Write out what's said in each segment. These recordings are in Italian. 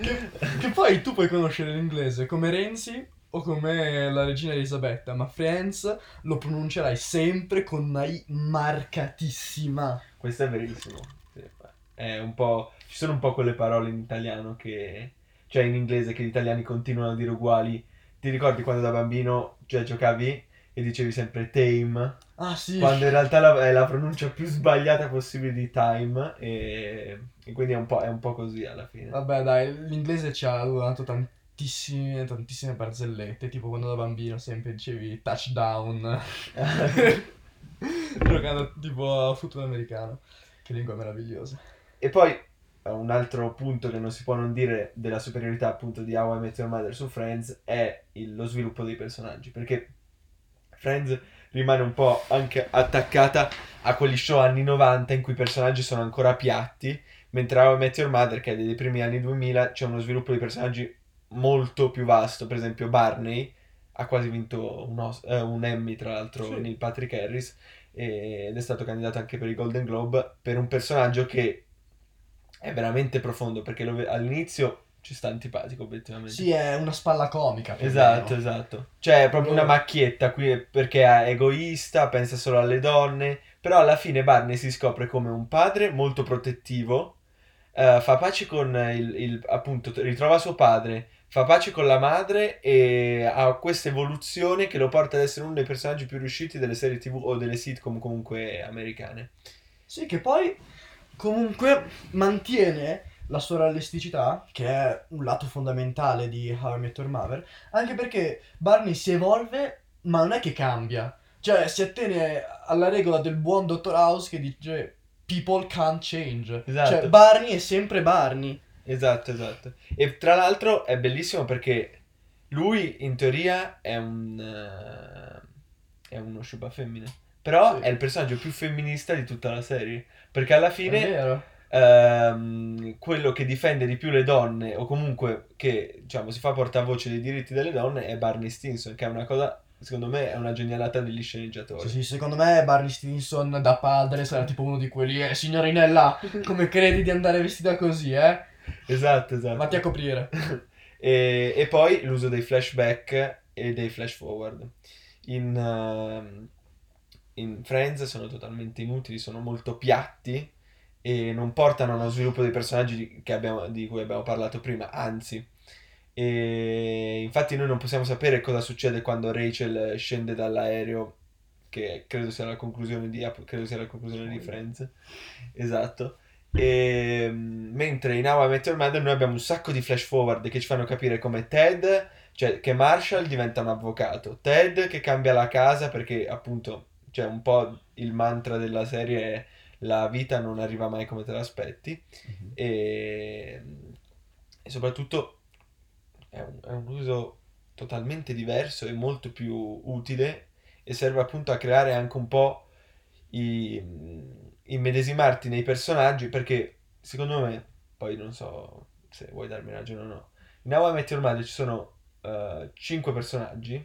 che, che poi tu puoi conoscere l'inglese come Renzi o come la regina Elisabetta, ma Friends lo pronuncerai sempre con una I marcatissima. Questo è verissimo. È un po'... Ci sono un po' quelle parole in italiano che... Cioè in inglese che gli italiani continuano a dire uguali. Ti ricordi quando da bambino cioè, giocavi e dicevi sempre tame? Ah sì. Quando in realtà la- è la pronuncia più sbagliata possibile di time e, e quindi è un, po', è un po' così alla fine. Vabbè dai, l'inglese ci ha dato tantissime, tantissime barzellette, tipo quando da bambino sempre dicevi touchdown, giocando tipo a football americano. Che lingua meravigliosa. E poi eh, un altro punto che non si può non dire della superiorità appunto di How I Met Your Mother su Friends è il- lo sviluppo dei personaggi, perché Friends rimane un po' anche attaccata a quegli show anni 90 in cui i personaggi sono ancora piatti, mentre How I Met Your Mother, che è dei primi anni 2000, c'è uno sviluppo dei personaggi molto più vasto, per esempio Barney ha quasi vinto un, Os- eh, un Emmy tra l'altro Sì. Neil Patrick Harris e- ed è stato candidato anche per i Golden Globe per un personaggio che è veramente profondo perché ve- all'inizio ci sta antipatico obiettivamente. Sì, è una spalla comica. Esatto, esatto. Cioè, è proprio una macchietta qui perché è egoista, pensa solo alle donne. Però alla fine Barney si scopre come un padre molto protettivo. Eh, fa pace con il, il- appunto, ritrova suo padre, fa pace con la madre e ha questa evoluzione che lo porta ad essere uno dei personaggi più riusciti delle serie TV o delle sitcom comunque americane. Sì, che poi comunque mantiene la sua realisticità, che è un lato fondamentale di How I Met Your Mother, anche perché Barney si evolve, ma non è che cambia. Cioè, si attiene alla regola del buon Dottor House che dice people can't change. Esatto. Cioè, Barney è sempre Barney. Esatto, esatto. E tra l'altro è bellissimo perché lui in teoria è un eh, è uno sciupa femmine. Però Sì. è il personaggio più femminista di tutta la serie. Perché alla fine ehm, quello che difende di più le donne, o comunque che diciamo si fa portavoce dei diritti delle donne, è Barney Stinson, che è una cosa, secondo me, è una genialata degli sceneggiatori. Sì, sì, secondo me Barney Stinson da padre sarà tipo uno di quelli, eh, signorinella, come credi di andare vestita così, eh? Esatto, esatto. Vatti a coprire. E, e poi l'uso dei flashback e dei flash forward. In, ehm, in Friends sono totalmente inutili, sono molto piatti e non portano a uno sviluppo dei personaggi di, che abbiamo- di cui abbiamo parlato prima, anzi. E infatti noi non possiamo sapere cosa succede quando Rachel scende dall'aereo, che credo sia la conclusione di, credo sia la conclusione di Friends. Esatto. E, mm, mentre in How I Met Your Mother noi abbiamo un sacco di flash forward che ci fanno capire come Ted, cioè che Marshall diventa un avvocato, Ted che cambia la casa perché appunto, cioè un po' il mantra della serie è la vita non arriva mai come te l'aspetti e, e soprattutto è un, è un uso totalmente diverso e molto più utile e serve appunto a creare anche un po' i, immedesimarti nei personaggi perché secondo me, poi non so se vuoi darmi ragione o no, in How I Met Your Mother ci sono 5 personaggi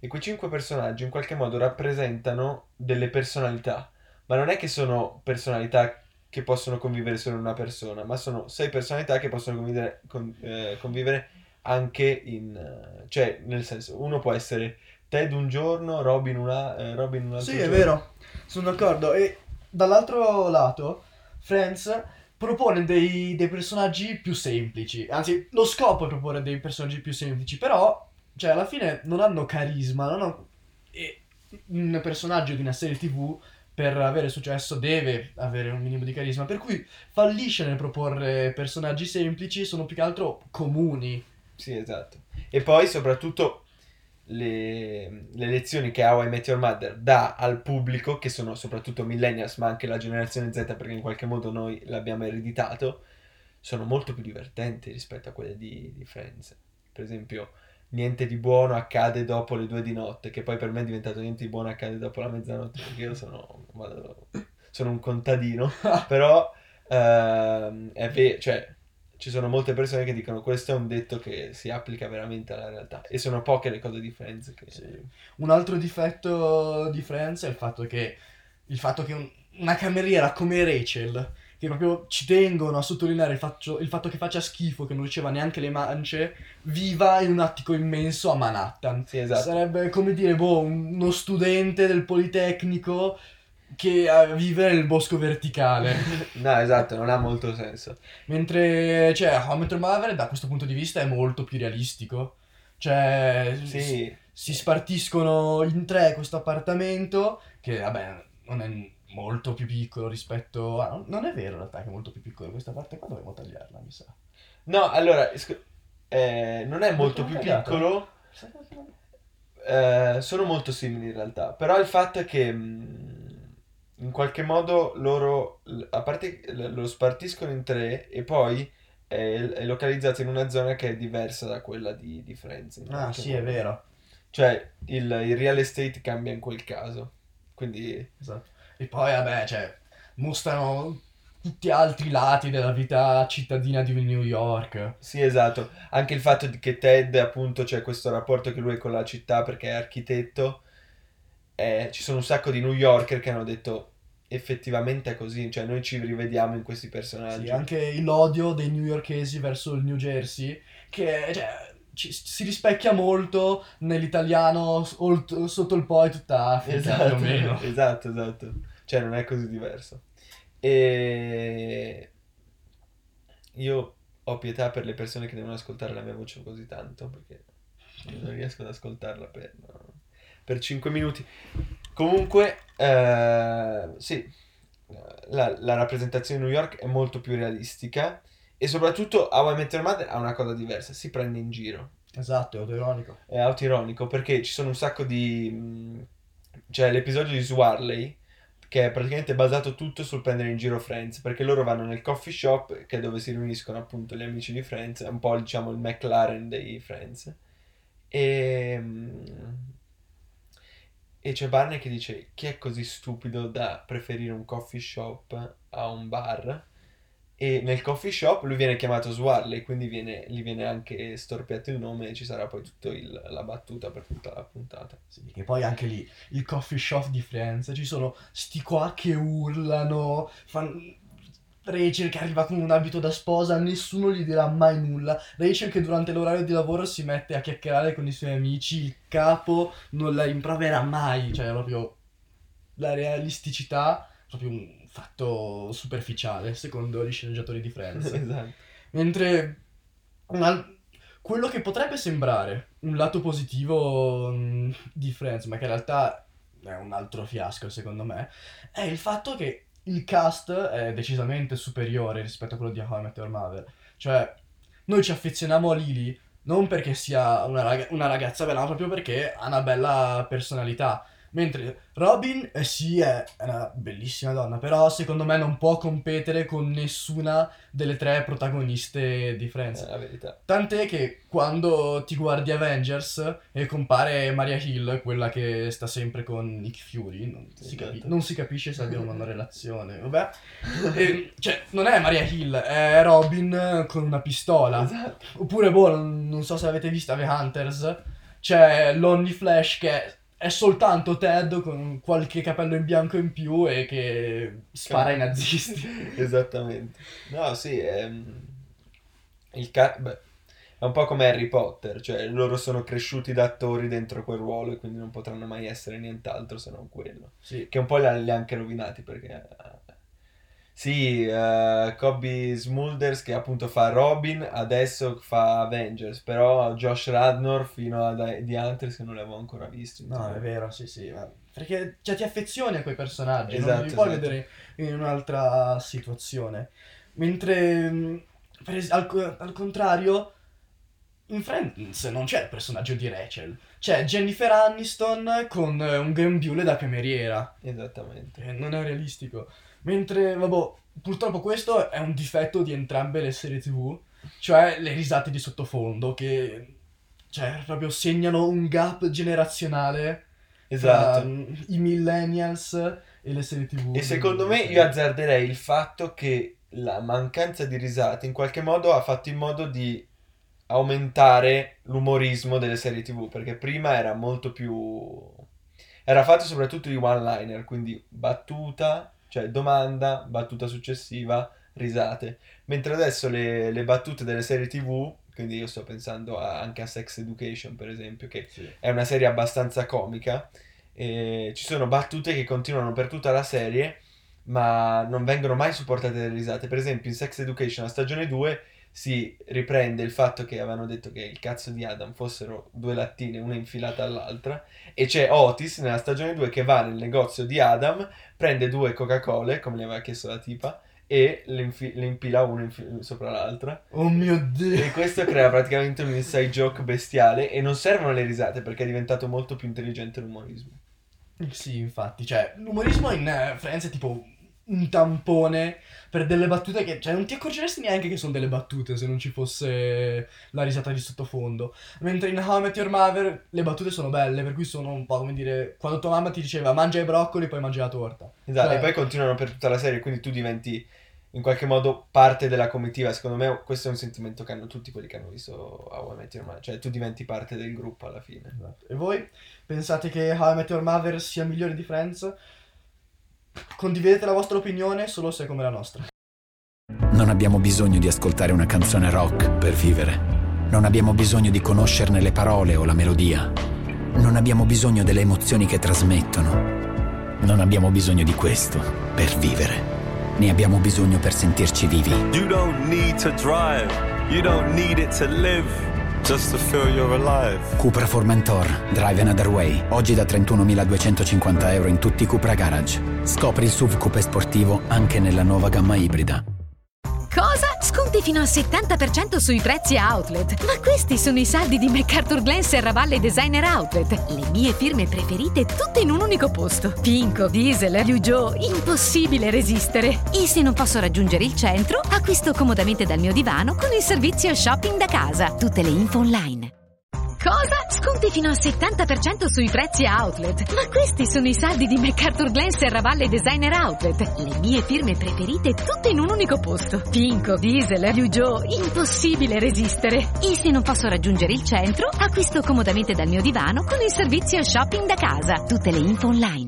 e quei 5 personaggi in qualche modo rappresentano delle personalità, ma non è che sono personalità che possono convivere solo in una persona, ma sono 6 personalità che possono convivere, con- eh, convivere anche in... eh, cioè nel senso, uno può essere Ted un giorno, Robin, una, eh, Robin un altro Sì, è giorno. vero, sono d'accordo. E dall'altro lato, Friends propone dei, dei personaggi più semplici. Anzi, lo scopo è proporre dei personaggi più semplici, però, cioè, alla fine non hanno carisma, non hanno... E un personaggio di una serie TV, per avere successo, deve avere un minimo di carisma, per cui fallisce nel proporre personaggi semplici, sono più che altro comuni. Sì, esatto. E poi soprattutto le, le lezioni che How I Met Your Mother dà al pubblico, che sono soprattutto millennials, ma anche la generazione Z, perché in qualche modo noi l'abbiamo ereditato, sono molto più divertenti rispetto a quelle di, di Friends. Per esempio, niente di buono accade dopo le due di notte, che poi per me è diventato niente di buono accade dopo la mezzanotte, perché io sono, vado- sono un contadino, però ehm, è vero, cioè ci sono molte persone che dicono questo è un detto che si applica veramente alla realtà e sono poche le cose di Friends che... Un altro difetto di Friends è il fatto che, il fatto che un- una cameriera come Rachel che proprio ci tengono a sottolineare il, faccio- il fatto che faccia schifo, che non riceva neanche le mance, viva in un attico immenso a Manhattan. Sì, esatto. Sarebbe come dire, boh, uno studente del Politecnico che eh, vive nel bosco verticale. No, esatto, non ha molto senso. Mentre, cioè, How I Mother da questo punto di vista è molto più realistico. Cioè, Sì, si spartiscono in tre questo appartamento, che vabbè, non è molto più piccolo rispetto a... Non è vero in realtà che è molto più piccolo questa parte qua, dovremmo tagliarla, mi sa. No, allora, sc- eh, non è molto più piccolo, eh, sono molto simili in realtà, però il fatto è che mh, in qualche modo loro, a parte lo spartiscono in tre e poi è, è localizzato in una zona che è diversa da quella di, di Friends. Ah, sì, è vero. Cioè, il, il real estate cambia in quel caso, quindi... Esatto. E poi, vabbè, cioè, mostrano tutti altri lati della vita cittadina di New York. Sì, esatto. Anche il fatto che Ted, appunto, c'è questo rapporto che lui ha con la città perché è architetto. Eh, ci sono un sacco di New Yorker che hanno detto effettivamente è così, cioè noi ci rivediamo in questi personaggi. Sì, anche l'odio dei newyorkesi verso il New Jersey, che cioè, ci- si rispecchia molto nell'italiano olt- sotto il poi tutta Africa, più o Esatto, meno. esatto, esatto. Cioè non è così diverso. E io ho pietà per le persone che devono ascoltare la mia voce così tanto perché non riesco ad ascoltarla per, per 5 minuti. Comunque, eh, sì, la, la rappresentazione di New York è molto più realistica e soprattutto How I Met Your Mother ha una cosa diversa, si prende in giro Esatto, è autoironico. è autoironico perché ci sono un sacco di... mh, C'è l'episodio di Swarley che è praticamente basato tutto sul prendere in giro Friends perché loro vanno nel coffee shop che è dove si riuniscono appunto gli amici di Friends, è un po' diciamo il McLaren dei Friends e... E c'è Barney che dice chi è così stupido da preferire un coffee shop a un bar? E nel coffee shop lui viene chiamato Swarley, quindi viene- gli viene anche storpiato il nome e ci sarà poi tutta la battuta per tutta la puntata. Sì, che poi anche lì il coffee shop di Friends, ci sono sti qua che urlano, fan... Rachel che arriva con un abito da sposa, nessuno gli dirà mai nulla. Rachel che durante l'orario di lavoro si mette a chiacchierare con i suoi amici, il capo non la improvera mai, cioè proprio la realisticità, proprio un fatto superficiale secondo gli sceneggiatori di Friends. Esatto. Mentre un al- quello che potrebbe sembrare un lato positivo mh, di Friends, ma che in realtà è un altro fiasco secondo me, è il fatto che il cast è decisamente superiore rispetto a quello di How I Met Your Mother. Cioè, noi ci affezioniamo a Lily non perché sia una, raga- una ragazza bella, ma proprio perché ha una bella personalità. Mentre Robin, eh sì, è una bellissima donna, però secondo me non può competere con nessuna delle tre protagoniste di È Friends. la verità. Tant'è che quando ti guardi Avengers e compare Maria Hill, quella che sta sempre con Nick Fury, non si, capi- Esatto. non si capisce se abbiano una relazione, vabbè. E, cioè, non è Maria Hill, è Robin con una pistola. Esatto. Oppure, boh, non, non so se avete visto The Hunters, c'è Lonely Flash che è soltanto Ted con qualche capello in bianco in più e che spara ai nazisti. Esattamente. No, sì, è... Il ca- beh, è un po' come Harry Potter, cioè loro sono cresciuti da attori dentro quel ruolo e quindi non potranno mai essere nient'altro se non quello. Sì. Che un po' li ha anche rovinati perché... Sì, eh, Kobe Smulders che appunto fa Robin, adesso fa Avengers, però Josh Radnor fino a The Hunters che non l'avevo ancora visto. No, è vero, sì, sì. ma- Perché cioè, ti affezioni a quei personaggi, non Esatto, li puoi esatto. vedere in un'altra situazione. Mentre, per es- al, al contrario, in Friends non c'è il personaggio di Rachel. C'è Jennifer Aniston con eh, un grembiule da cameriera. Esattamente. Eh, non è realistico. Mentre, vabbè, purtroppo questo è un difetto di entrambe le serie TV, cioè le risate di sottofondo che, cioè, proprio segnano un gap generazionale Esatto. tra mm, i millennials e le serie TV. E secondo me io azzarderei il fatto che la mancanza di risate in qualche modo ha fatto in modo di aumentare l'umorismo delle serie TV, perché prima era molto più... era fatto soprattutto di one-liner, quindi battuta cioè domanda, battuta successiva, risate. Mentre adesso le, le battute delle serie TV, quindi io sto pensando a- anche a Sex Education per esempio, che Sì. è una serie abbastanza comica, e ci sono battute che continuano per tutta la serie, ma non vengono mai supportate dalle risate. Per esempio in Sex Education, la stagione 2, si riprende il fatto che avevano detto che il cazzo di Adam fossero due lattine, una infilata all'altra, e c'è Otis nella stagione 2 che va nel negozio di Adam, prende due Coca-Cola, come le aveva chiesto la tipa, e le, infi- le impila una infi- sopra l'altra. Oh mio dio. E questo crea praticamente un inside joke bestiale e non servono le risate perché è diventato molto più intelligente l'umorismo. Sì, infatti, cioè, l'umorismo in eh, Friends è tipo un tampone per delle battute che, cioè, non ti accorgeresti neanche che sono delle battute se non ci fosse la risata di sottofondo. Mentre in How I Met Your Mother le battute sono belle, per cui sono un po' come dire, quando tua mamma ti diceva mangia i broccoli poi mangi la torta. Esatto, Cioè- e poi continuano per tutta la serie, quindi tu diventi in qualche modo parte della comitiva. Secondo me questo è un sentimento che hanno tutti quelli che hanno visto How I Met Your Mother, cioè tu diventi parte del gruppo alla fine. Esatto. E voi pensate che How I Met Your Mother sia migliore di Friends? Condividete la vostra opinione solo se è come la nostra. Non abbiamo bisogno di ascoltare una canzone rock per vivere. Non abbiamo bisogno di conoscerne le parole o la melodia. Non abbiamo bisogno delle emozioni che trasmettono. Non abbiamo bisogno di questo per vivere. Ne abbiamo bisogno per sentirci vivi. You don't need to drive, you don't need it to live, just to feel you're alive. Cupra Formentor, Drive Another Way. Oggi da 31.250 euro in tutti i Cupra Garage. Scopri il SUV coupé sportivo anche nella nuova gamma ibrida. Cosa? Sconti fino al 70% sui prezzi outlet. Ma questi sono i saldi di MacArthur Glen Serravalle Designer Outlet. Le mie firme preferite tutte in un unico posto. Pinco, Diesel, Liu Jo, impossibile resistere. E se non posso raggiungere il centro, acquisto comodamente dal mio divano con il servizio shopping da casa. Tutte le info online. Cosa? Sconti fino al 70% sui prezzi outlet. Ma questi sono i saldi di MacArthur Glen Serravalle Designer Outlet. Le mie firme preferite tutte in un unico posto. Pinco, Diesel, Jo, impossibile resistere. E se non posso raggiungere il centro, acquisto comodamente dal mio divano con il servizio shopping da casa. Tutte le info online.